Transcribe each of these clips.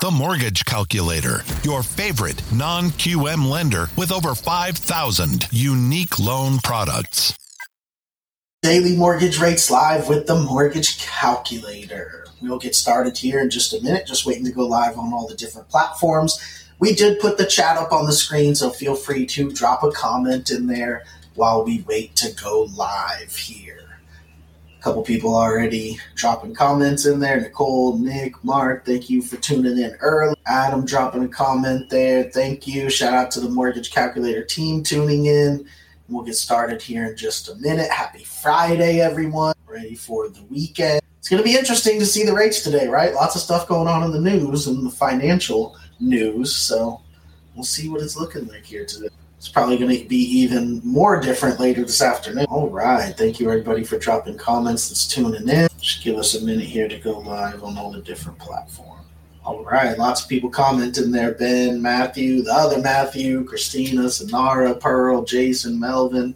The Mortgage Calculator, your favorite non QM lender with over 5,000 unique loan products. Daily Mortgage Rates Live with the Mortgage Calculator. We'll get started here in just a minute, just waiting to go live on all the different platforms. We did put the chat up on the screen, so feel free to drop a comment in there while we wait to go live here couple people already dropping comments in there. Nicole, Nick, Mark, thank you for tuning in early. Adam dropping a comment there. Thank you. Shout out to the Mortgage Calculator team tuning in. We'll get started here in just a minute. Happy Friday, everyone. Ready for the weekend. It's going to be interesting to see the rates today, right? Lots of stuff going on in the news and the financial news. So we'll see what it's looking like here today. It's probably going to be even more different later this afternoon. All right. Thank you, everybody, for dropping comments that's tuning in. Just give us a minute here to go live on all the different platforms. All right. Lots of people commenting there Ben, Matthew, the other Matthew, Christina, Sonara, Pearl, Jason, Melvin.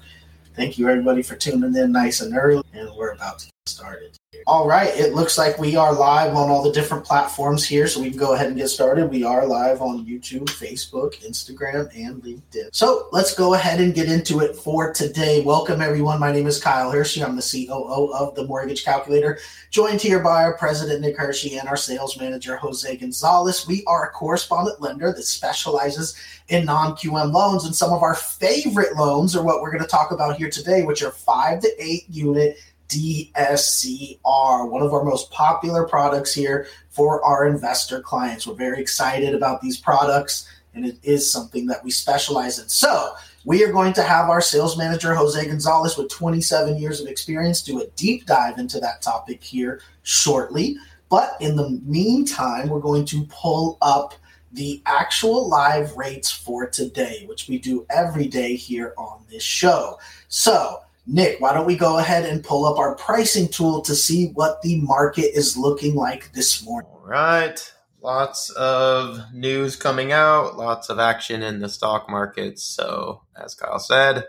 Thank you, everybody, for tuning in nice and early. And we're about to started. All right, it looks like we are live on all the different platforms here, so we can go ahead and get started. We are live on YouTube, Facebook, Instagram, and LinkedIn. So let's go ahead and get into it for today. Welcome, everyone. My name is Kyle Hiersche. I'm the COO of the Mortgage Calculator, joined here by our president, Nick Hiersche, and our sales manager, Jose Gonzalez. We are a correspondent lender that specializes in non QM loans, and some of our favorite loans are what we're going to talk about here today, which are five to eight unit DSCR, one of our most popular products here for our investor clients. We're very excited about these products, and it is something that we specialize in. So, we are going to have our sales manager, Jose Gonzalez, with 27 years of experience, do a deep dive into that topic here shortly. But in the meantime, we're going to pull up the actual live rates for today, which we do every day here on this show. So, Nick, why don't we go ahead and pull up our pricing tool to see what the market is looking like this morning? All right. Lots of news coming out, lots of action in the stock markets. So, as Kyle said,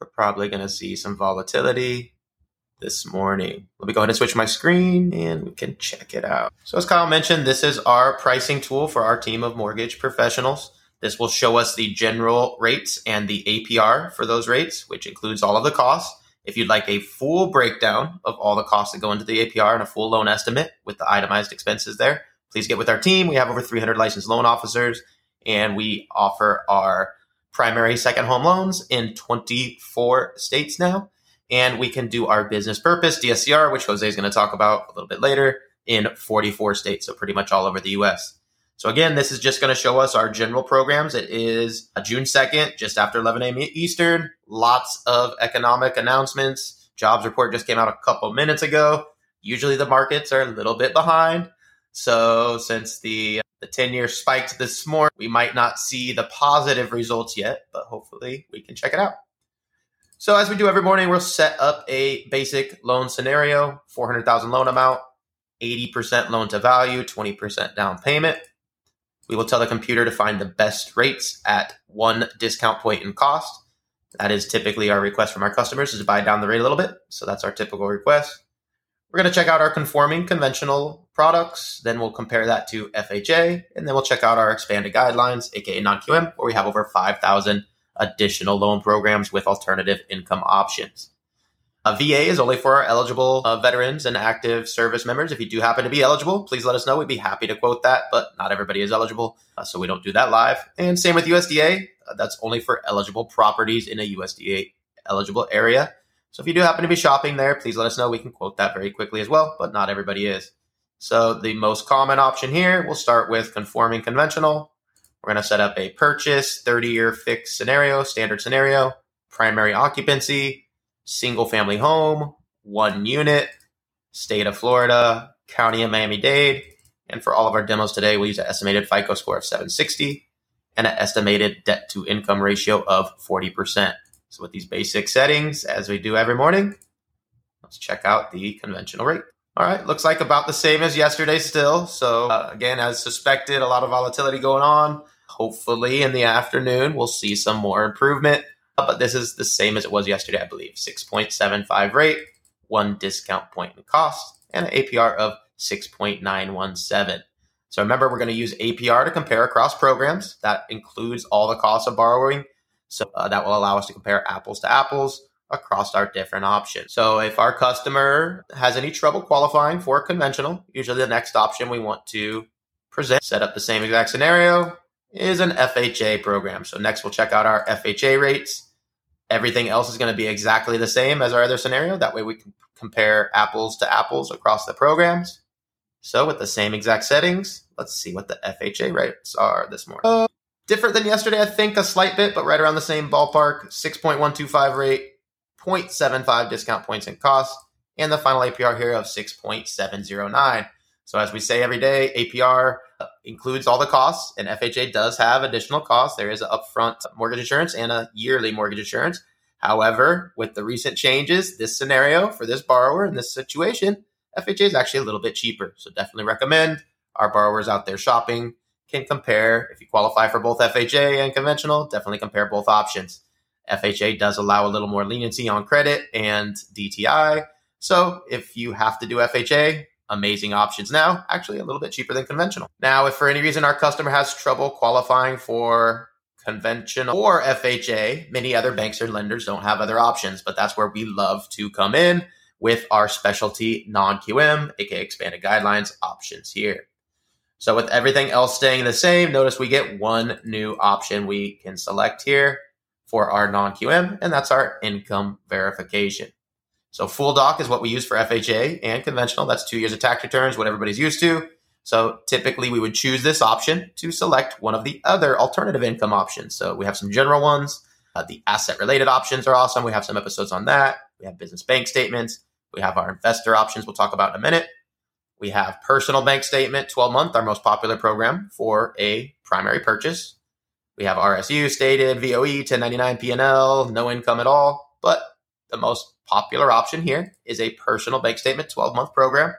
we're probably going to see some volatility this morning. Let me go ahead and switch my screen and we can check it out. So, as Kyle mentioned, this is our pricing tool for our team of mortgage professionals. This will show us the general rates and the APR for those rates, which includes all of the costs. If you'd like a full breakdown of all the costs that go into the APR and a full loan estimate with the itemized expenses there, please get with our team. We have over 300 licensed loan officers and we offer our primary second home loans in 24 states now. And we can do our business purpose DSCR, which Jose is going to talk about a little bit later, in 44 states. So pretty much all over the US. So again, this is just going to show us our general programs. It is uh, June 2nd, just after 11 a.m. Eastern. Lots of economic announcements. Jobs report just came out a couple minutes ago. Usually the markets are a little bit behind. So since the the 10 year spiked this morning, we might not see the positive results yet, but hopefully we can check it out. So as we do every morning, we'll set up a basic loan scenario, 400,000 loan amount, 80% loan to value, 20% down payment. We will tell the computer to find the best rates at one discount point in cost. That is typically our request from our customers is to buy down the rate a little bit. So that's our typical request. We're going to check out our conforming conventional products. Then we'll compare that to FHA. And then we'll check out our expanded guidelines, aka non-QM, where we have over 5,000 additional loan programs with alternative income options. VA is only for our eligible uh, veterans and active service members. If you do happen to be eligible, please let us know. We'd be happy to quote that, but not everybody is eligible, uh, so we don't do that live. And same with USDA. Uh, that's only for eligible properties in a USDA eligible area. So if you do happen to be shopping there, please let us know. We can quote that very quickly as well, but not everybody is. So the most common option here, we'll start with conforming conventional. We're going to set up a purchase, 30 year fixed scenario, standard scenario, primary occupancy, single family home, one unit, state of Florida, county of Miami Dade. And for all of our demos today, we use an estimated FICO score of 760 and an estimated debt to income ratio of 40%. So with these basic settings, as we do every morning, let's check out the conventional rate. All right, looks like about the same as yesterday still. So uh, again, as suspected, a lot of volatility going on. Hopefully in the afternoon, we'll see some more improvement but this is the same as it was yesterday, I believe. 6.75 rate, one discount point in cost, and an APR of 6.917. So remember, we're going to use APR to compare across programs. That includes all the costs of borrowing. So uh, that will allow us to compare apples to apples across our different options. So if our customer has any trouble qualifying for conventional, usually the next option we want to present, set up the same exact scenario is an FHA program. So next we'll check out our FHA rates. Everything else is going to be exactly the same as our other scenario. That way we can compare apples to apples across the programs. So with the same exact settings, let's see what the FHA rates are this morning. Uh, different than yesterday, I think a slight bit, but right around the same ballpark. 6.125 rate, 0.75 discount points in costs, and the final APR here of 6.709. So as we say every day, APR includes all the costs, and FHA does have additional costs. There is an upfront mortgage insurance and a yearly mortgage insurance. However, with the recent changes, this scenario for this borrower in this situation, FHA is actually a little bit cheaper. So definitely recommend our borrowers out there shopping can compare. If you qualify for both FHA and conventional, definitely compare both options. FHA does allow a little more leniency on credit and DTI. So if you have to do FHA, amazing options now, actually a little bit cheaper than conventional. Now, if for any reason our customer has trouble qualifying for conventional or FHA, many other banks or lenders don't have other options, but that's where we love to come in with our specialty non QM, aka expanded guidelines options here. So with everything else staying the same, notice we get one new option we can select here for our non QM, and that's our income verification. So full doc is what we use for FHA and conventional. That's two years of tax returns, what everybody's used to. So typically we would choose this option to select one of the other alternative income options. So we have some general ones. Uh, the asset related options are awesome. We have some episodes on that. We have business bank statements. We have our investor options we'll talk about in a minute. We have personal bank statement, 12 month, our most popular program for a primary purchase. We have RSU stated, VOE, 1099 P&L, no income at all. But the most popular option here is a personal bank statement 12 month program,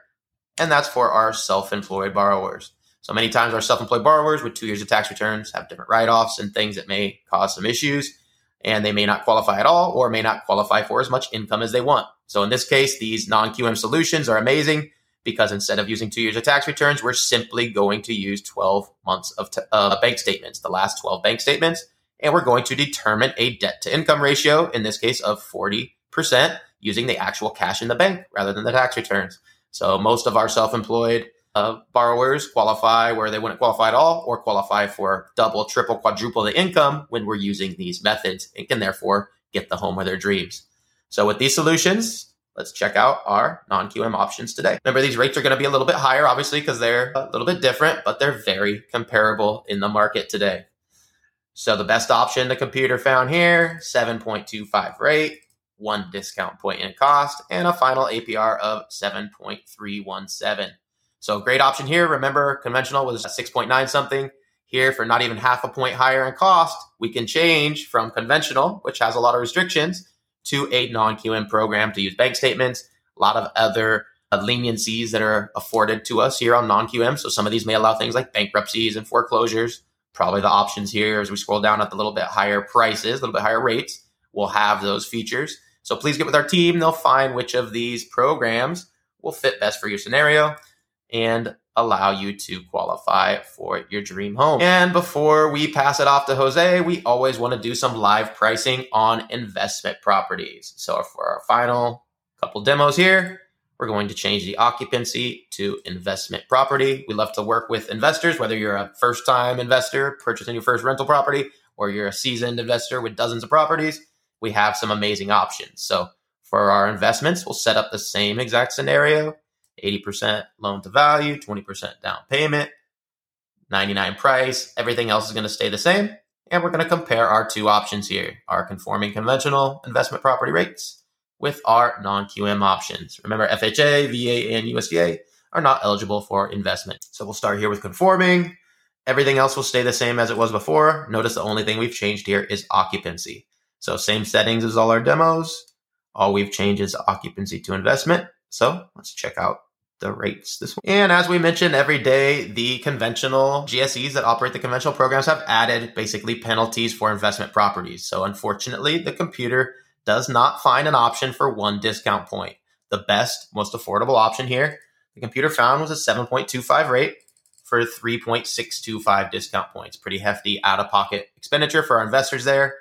and that's for our self employed borrowers. So many times, our self employed borrowers with two years of tax returns have different write offs and things that may cause some issues, and they may not qualify at all or may not qualify for as much income as they want. So in this case, these non QM solutions are amazing because instead of using two years of tax returns, we're simply going to use 12 months of t- uh, bank statements, the last 12 bank statements, and we're going to determine a debt to income ratio, in this case of 40 percent using the actual cash in the bank rather than the tax returns. So most of our self-employed uh, borrowers qualify where they wouldn't qualify at all or qualify for double, triple, quadruple the income when we're using these methods and can therefore get the home of their dreams. So with these solutions, let's check out our non-QM options today. Remember, these rates are going to be a little bit higher, obviously, because they're a little bit different, but they're very comparable in the market today. So the best option the computer found here, 7.25 rate one discount point in cost, and a final APR of 7.317. So great option here. Remember, conventional was 6.9 something. Here, for not even half a point higher in cost, we can change from conventional, which has a lot of restrictions, to a non QM program to use bank statements, a lot of other uh, leniencies that are afforded to us here on non QM. So some of these may allow things like bankruptcies and foreclosures. Probably the options here as we scroll down at the little bit higher prices, a little bit higher rates, will have those features. So please get with our team. They'll find which of these programs will fit best for your scenario and allow you to qualify for your dream home. And before we pass it off to Jose, we always want to do some live pricing on investment properties. So for our final couple demos here, we're going to change the occupancy to investment property. We love to work with investors, whether you're a first time investor purchasing your first rental property or you're a seasoned investor with dozens of properties we have some amazing options. So for our investments, we'll set up the same exact scenario 80% loan to value, 20% down payment, 99 price. Everything else is going to stay the same. And we're going to compare our two options here our conforming conventional investment property rates with our non QM options. Remember, FHA, VA, and USDA are not eligible for investment. So we'll start here with conforming. Everything else will stay the same as it was before. Notice the only thing we've changed here is occupancy. So same settings as all our demos. All we've changed is occupancy to investment. So let's check out the rates this one. And as we mentioned every day, the conventional GSEs that operate the conventional programs have added basically penalties for investment properties. So unfortunately, the computer does not find an option for one discount point. The best, most affordable option here, the computer found was a 7.25 rate for 3.625 discount points. Pretty hefty out of pocket expenditure for our investors there.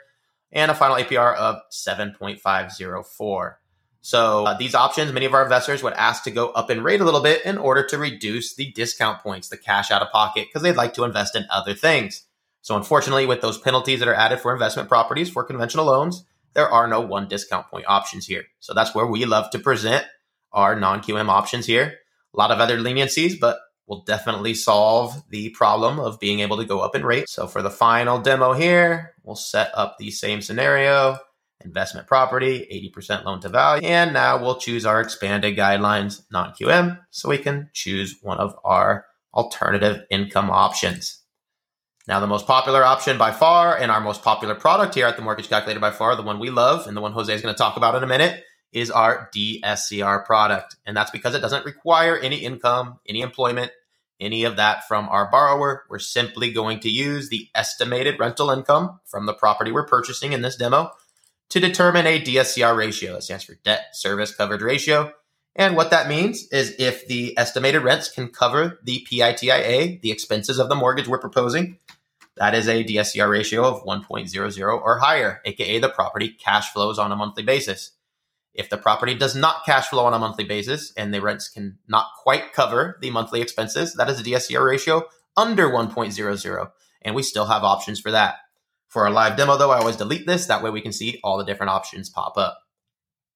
And a final APR of 7.504. So uh, these options, many of our investors would ask to go up in rate a little bit in order to reduce the discount points, the cash out of pocket, because they'd like to invest in other things. So unfortunately, with those penalties that are added for investment properties for conventional loans, there are no one discount point options here. So that's where we love to present our non-QM options here. A lot of other leniencies, but we'll definitely solve the problem of being able to go up in rate. So for the final demo here, we'll set up the same scenario investment property, 80% loan to value. And now we'll choose our expanded guidelines non QM so we can choose one of our alternative income options. Now, the most popular option by far and our most popular product here at the Mortgage Calculator by far, the one we love and the one Jose is going to talk about in a minute, is our DSCR product. And that's because it doesn't require any income, any employment, any of that from our borrower. We're simply going to use the estimated rental income from the property we're purchasing in this demo to determine a DSCR ratio. That stands for debt service coverage ratio. And what that means is if the estimated rents can cover the PITIA, the expenses of the mortgage we're proposing, that is a DSCR ratio of 1.00 or higher, aka the property cash flows on a monthly basis. If the property does not cash flow on a monthly basis and the rents can not quite cover the monthly expenses, that is a DSCR ratio under 1.00. And we still have options for that. For our live demo, though, I always delete this. That way we can see all the different options pop up.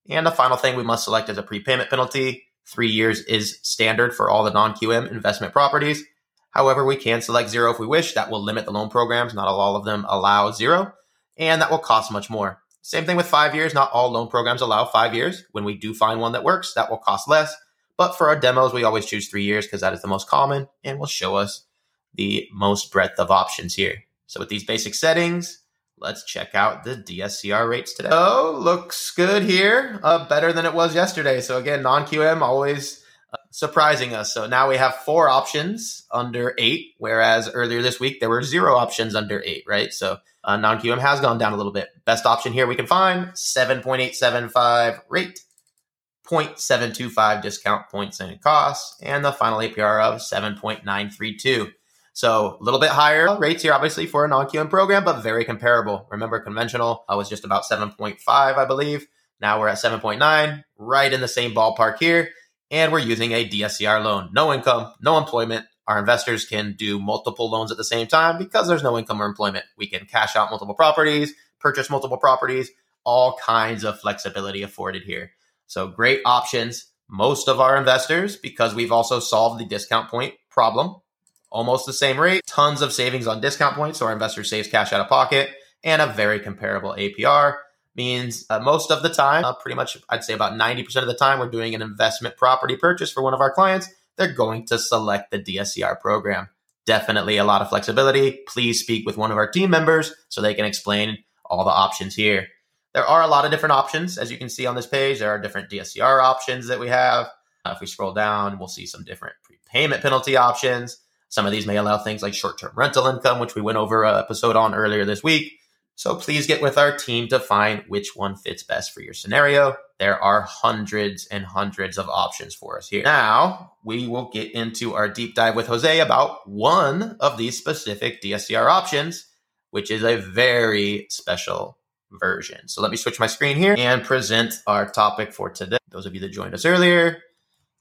And the final thing we must select is a prepayment penalty. Three years is standard for all the non QM investment properties. However, we can select zero if we wish. That will limit the loan programs. Not all of them allow zero, and that will cost much more. Same thing with five years. Not all loan programs allow five years. When we do find one that works, that will cost less. But for our demos, we always choose three years because that is the most common and will show us the most breadth of options here. So with these basic settings, let's check out the DSCR rates today. Oh, looks good here. Uh, better than it was yesterday. So again, non-QM always surprising us. So now we have four options under eight, whereas earlier this week there were zero options under eight, right? So uh, non-QM has gone down a little bit. Best option here we can find 7.875 rate, 0.725 discount points and costs, and the final APR of 7.932. So a little bit higher rates here, obviously, for a non-QM program, but very comparable. Remember, conventional I was just about 7.5, I believe. Now we're at 7.9, right in the same ballpark here. And we're using a DSCR loan. No income, no employment. Our investors can do multiple loans at the same time because there's no income or employment. We can cash out multiple properties, purchase multiple properties, all kinds of flexibility afforded here. So great options. Most of our investors, because we've also solved the discount point problem, almost the same rate, tons of savings on discount points, so our investor saves cash out of pocket, and a very comparable APR means uh, most of the time, uh, pretty much I'd say about 90% of the time, we're doing an investment property purchase for one of our clients, they're going to select the DSCR program. Definitely a lot of flexibility. Please speak with one of our team members so they can explain all the options here. There are a lot of different options. As you can see on this page, there are different DSCR options that we have. Uh, if we scroll down, we'll see some different prepayment penalty options. Some of these may allow things like short term rental income, which we went over an episode on earlier this week. So please get with our team to find which one fits best for your scenario. There are hundreds and hundreds of options for us here. Now, we will get into our deep dive with Jose about one of these specific DSCR options, which is a very special version. So let me switch my screen here and present our topic for today. Those of you that joined us earlier,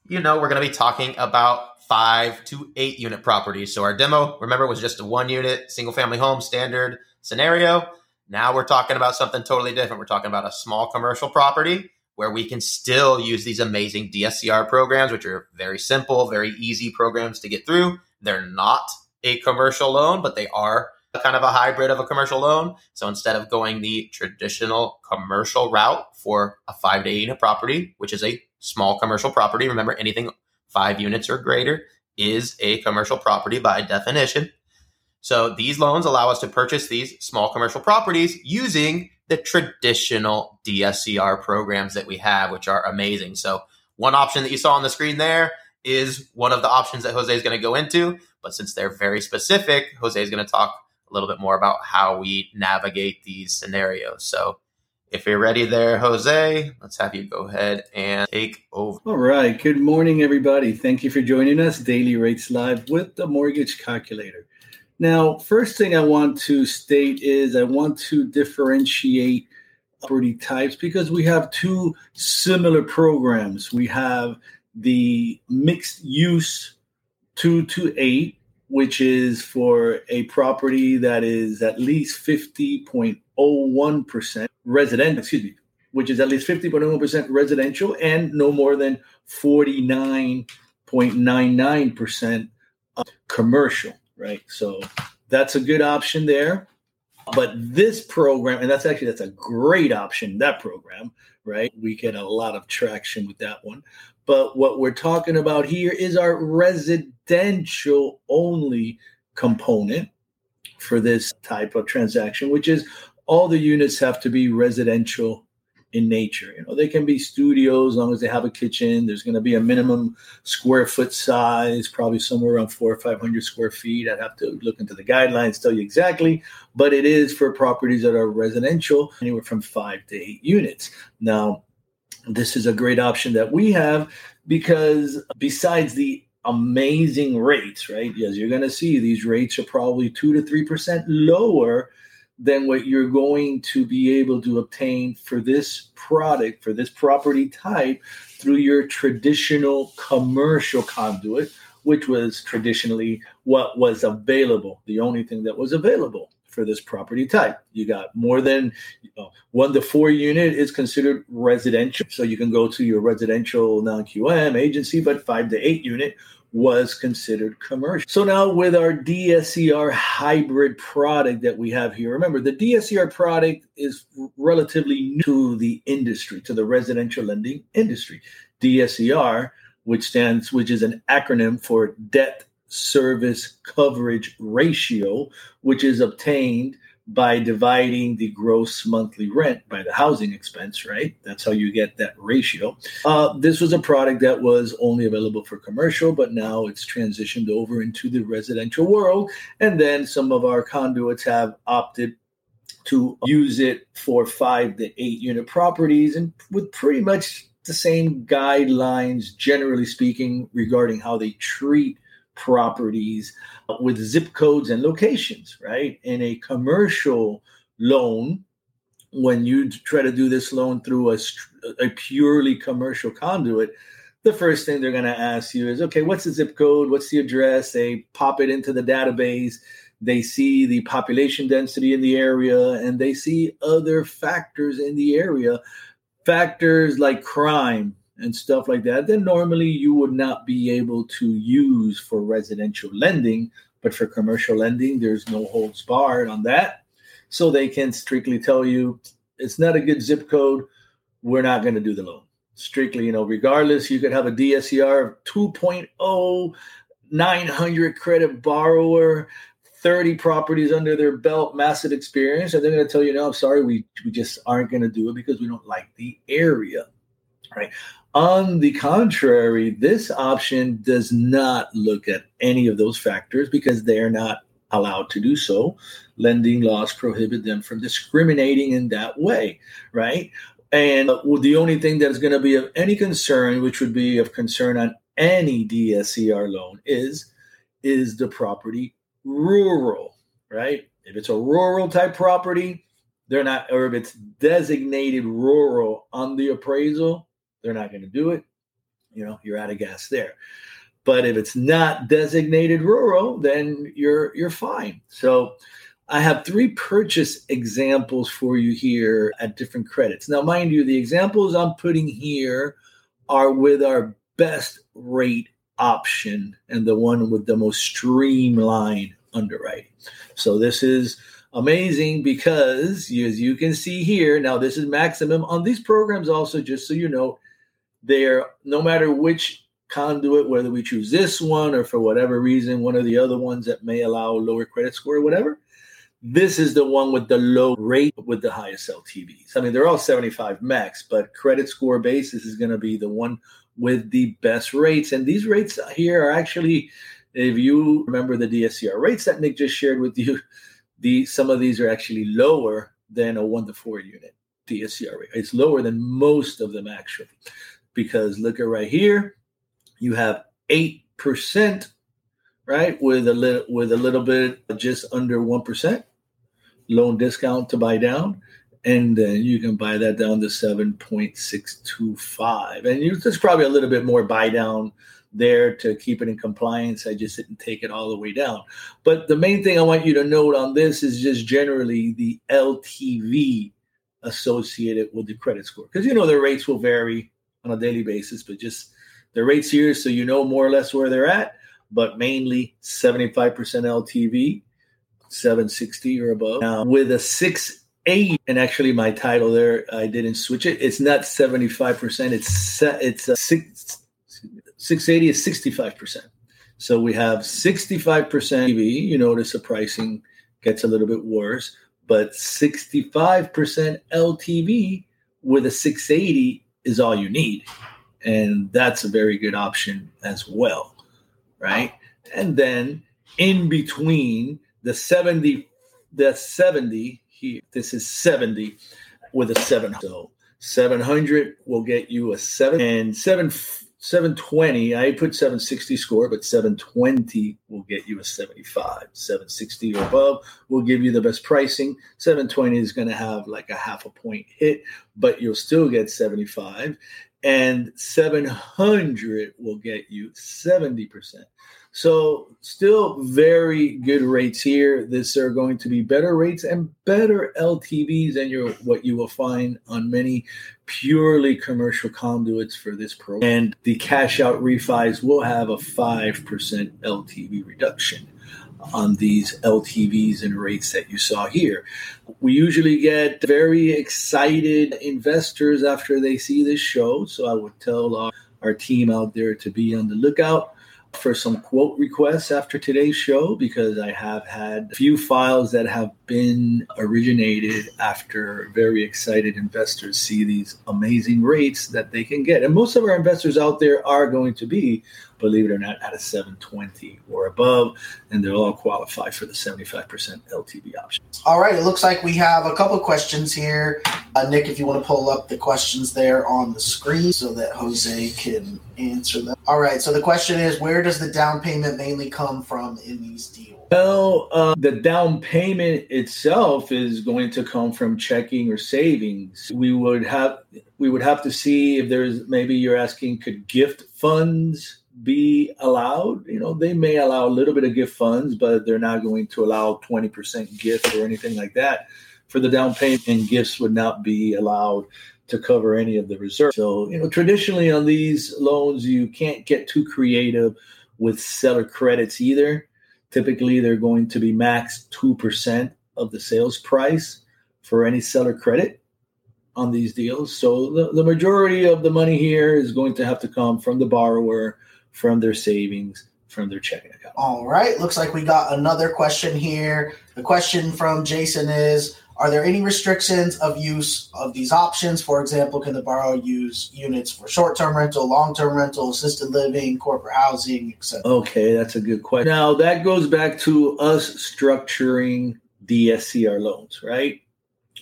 you know we're going to be talking about five to eight unit properties. So our demo, remember, was just a one unit single family home standard scenario. Now we're talking about something totally different. We're talking about a small commercial property where we can still use these amazing DSCR programs, which are very simple, very easy programs to get through. They're not a commercial loan, but they are kind of a hybrid of a commercial loan. So instead of going the traditional commercial route for a five eight unit property, which is a small commercial property, remember anything five units or greater is a commercial property by definition. So these loans allow us to purchase these small commercial properties using the traditional DSCR programs that we have, which are amazing. So one option that you saw on the screen there is one of the options that Jose is going to go into. But since they're very specific, Jose is going to talk a little bit more about how we navigate these scenarios. So If you're ready there, Jose, let's have you go ahead and take over. All right. Good morning, everybody. Thank you for joining us, Daily Rates Live with the Mortgage Calculator. Now, first thing I want to state is I want to differentiate property types because we have two similar programs. We have the mixed use 2 to 8 which is for a property that is at least 50.01% residential, excuse me, which is at least 50.01% residential and no more than 49.99% commercial, right? So that's a good option there. But this program, and that's actually that's a great option, that program, right? We get a lot of traction with that one. But what we're talking about here is our residential only component for this type of transaction, which is all the units have to be residential in nature. You know, they can be studios as long as they have a kitchen. There's going to be a minimum square foot size, probably somewhere around four or five hundred square feet. I'd have to look into the guidelines, tell you exactly, but it is for properties that are residential, anywhere from five to eight units. Now, this is a great option that we have because besides the amazing rates, right? As you're going to see, these rates are probably two to three percent lower than what you're going to be able to obtain for this product, for this property type, through your traditional commercial conduit, which was traditionally what was available, the only thing that was available for this property type. You got more than you know, one to four unit is considered residential. So you can go to your residential non QM agency, but five to eight unit was considered commercial. So now with our DSCR hybrid product that we have here, remember the DSCR product is relatively new to the industry, to the residential lending industry. DSCR, which stands, which is an acronym for debt service coverage ratio, which is obtained by dividing the gross monthly rent by the housing expense, right? That's how you get that ratio. Uh, this was a product that was only available for commercial, but now it's transitioned over into the residential world. And then some of our conduits have opted to use it for five to eight unit properties and with pretty much the same guidelines, generally speaking, regarding how they treat properties uh, with zip codes and locations, right? In a commercial loan, when you try to do this loan through a, a purely commercial conduit, the first thing they're going to ask you is, okay, what's the zip code? What's the address? They pop it into the database. They see the population density in the area and they see other factors in the area, factors like crime, and stuff like that, then normally you would not be able to use for residential lending. But for commercial lending, there's no holds barred on that. So they can strictly tell you it's not a good zip code. We're not going to do the loan. Strictly, you know, regardless, you could have a DSCR of 2.0, 900 credit borrower, 30 properties under their belt, massive experience, and they're going to tell you, no, I'm sorry, we, we just aren't going to do it because we don't like the area. Right. On the contrary, this option does not look at any of those factors because they are not allowed to do so. Lending laws prohibit them from discriminating in that way, right? And uh, the only thing that is going to be of any concern, which would be of concern on any DSCR loan, is is the property rural, right? If it's a rural type property, they're not, or if it's designated rural on the appraisal, they're not going to do it. You know, you're out of gas there. But if it's not designated rural, then you're you're fine. So I have three purchase examples for you here at different credits. Now, mind you, the examples I'm putting here are with our best rate option and the one with the most streamlined underwriting. So this is amazing because as you can see here, now this is maximum on these programs also, just so you know, they're no matter which conduit, whether we choose this one or for whatever reason, one of the other ones that may allow lower credit score or whatever, this is the one with the low rate with the highest LTVs. I mean, they're all 75 max, but credit score basis is going to be the one with the best rates. And these rates here are actually, if you remember the DSCR rates that Nick just shared with you, the some of these are actually lower than a one to four unit. DSCR rate. It's lower than most of them actually, because look at right here, you have eight percent, right, with a little with a little bit just under one percent loan discount to buy down, and then you can buy that down to seven point six two five, and you, there's probably a little bit more buy down there to keep it in compliance. I just didn't take it all the way down. But the main thing I want you to note on this is just generally the LTV associated with the credit score. Because you know the rates will vary on a daily basis, but just the rates here so you know more or less where they're at, but mainly 75% LTV, 760 or above. Now, with a 680, and actually my title there, I didn't switch it. It's not 75%, it's it's a six, 680 is 65%. So we have 65% EV. You notice the pricing gets a little bit worse, but 65% LTV with a 680 is all you need. And that's a very good option as well. Right. And then in between the 70, the 70 here, this is 70 with a seven. So 700 will get you a seven and seven 720, I put 760 score, but 720 will get you a 75. 760 or above will give you the best pricing. 720 is going to have like a half a point hit, but you'll still get 75. And 700 will get you 70%. So still very good rates here. This are going to be better rates and better LTVs than your what you will find on many purely commercial conduits for this program. And the cash out refis will have a 5% LTV reduction on these LTVs and rates that you saw here. We usually get very excited investors after they see this show. So I would tell our, our team out there to be on the lookout for some quote requests after today's show because I have had a few files that have been originated after very excited investors see these amazing rates that they can get. And most of our investors out there are going to be believe it or not, at a 720 or above, and they'll all qualify for the 75% LTV option. All right, it looks like we have a couple questions here. Uh, Nick, if you want to pull up the questions there on the screen so that Jose can answer them. All right, so the question is where does the down payment mainly come from in these deals? Well, uh, the down payment itself is going to come from checking or savings. We would have we would have to see if there's maybe you're asking could gift funds be allowed. You know, they may allow a little bit of gift funds, but they're not going to allow 20% gift or anything like that for the down payment. And gifts would not be allowed to cover any of the reserve. So, you know, traditionally on these loans, you can't get too creative with seller credits either. Typically, they're going to be max 2% of the sales price for any seller credit on these deals. So the, the majority of the money here is going to have to come from the borrower from their savings, from their checking account. All right. Looks like we got another question here. The question from Jason is Are there any restrictions of use of these options? For example, can the borrower use units for short term rental, long term rental, assisted living, corporate housing, etc.? Okay, that's a good question. Now, that goes back to us structuring DSCR loans, right?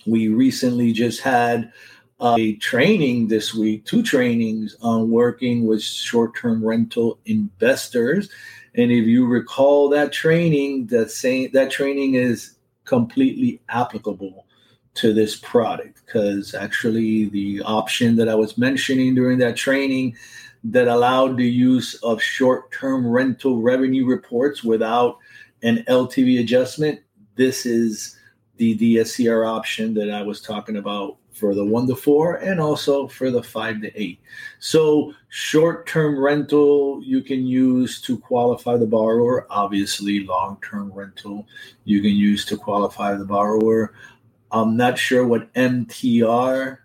We recently just had a training this week, two trainings on working with short term rental investors. And if you recall that training, that same that training is completely applicable to this product because actually the option that I was mentioning during that training that allowed the use of short-term rental revenue reports without an LTV adjustment, this is the DSCR option that I was talking about for the one to four and also for the five to eight. So, short term rental you can use to qualify the borrower. Obviously, long term rental you can use to qualify the borrower. I'm not sure what MTR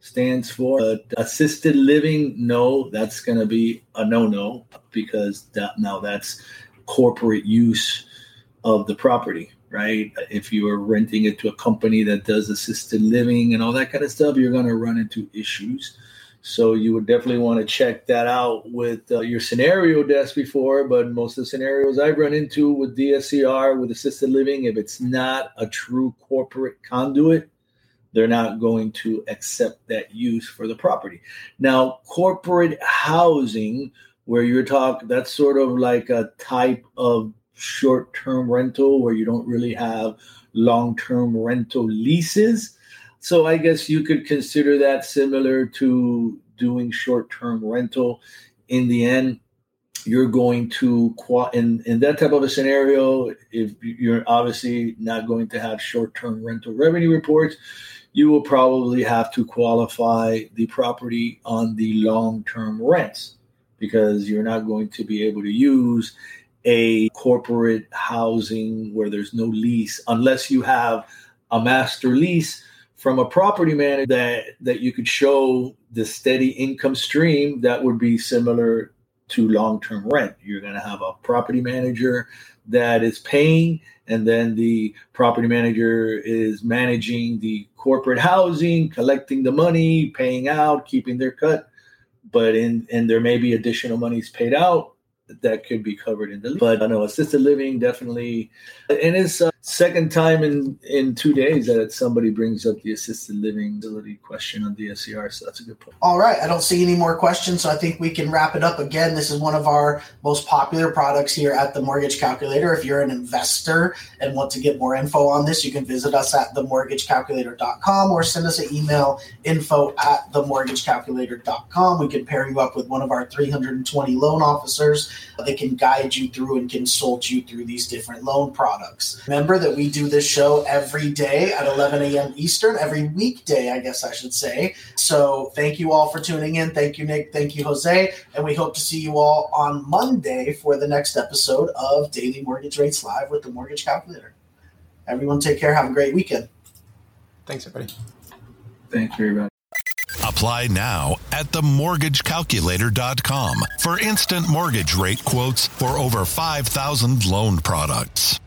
stands for, but assisted living, no, that's going to be a no no because that, now that's corporate use of the property right? If you are renting it to a company that does assisted living and all that kind of stuff, you're going to run into issues. So you would definitely want to check that out with uh, your scenario desk before. But most of the scenarios I've run into with DSCR with assisted living, if it's not a true corporate conduit, they're not going to accept that use for the property. Now, corporate housing, where you're talking, that's sort of like a type of short term rental where you don't really have long term rental leases. So I guess you could consider that similar to doing short term rental. In the end, you're going to in in that type of a scenario if you're obviously not going to have short-term rental revenue reports you will probably have to qualify the property on the long-term rents because you're not going to be able to use a corporate housing where there's no lease unless you have a master lease from a property manager that that you could show the steady income stream that would be similar to long term rent. You're going to have a property manager that is paying, and then the property manager is managing the corporate housing, collecting the money, paying out, keeping their cut. But in and there may be additional monies paid out that could be covered in the but I know assisted living definitely. And it's uh, second time in in two days that somebody brings up the assisted living ability question on DSCR so that's a good point. All right I don't see any more questions so I think we can wrap it up. Again this is one of our most popular products here at the mortgage calculator. If you're an investor and want to get more info on this you can visit us at themortgagecalculator.com or send us an email info at themortgagecalculator.com we can pair you up with one of our 320 loan officers they can guide you through and consult you through these different loan products. Remember that we do this show every day at 11 a.m. Eastern, every weekday, I guess I should say. So thank you all for tuning in. Thank you, Nick. Thank you, Jose. And we hope to see you all on Monday for the next episode of Daily Mortgage Rates Live with the Mortgage Calculator. Everyone, take care. Have a great weekend. Thanks, everybody. Thank you very. Apply now at themortgagecalculator.com for instant mortgage rate quotes for over 5,000 loan products.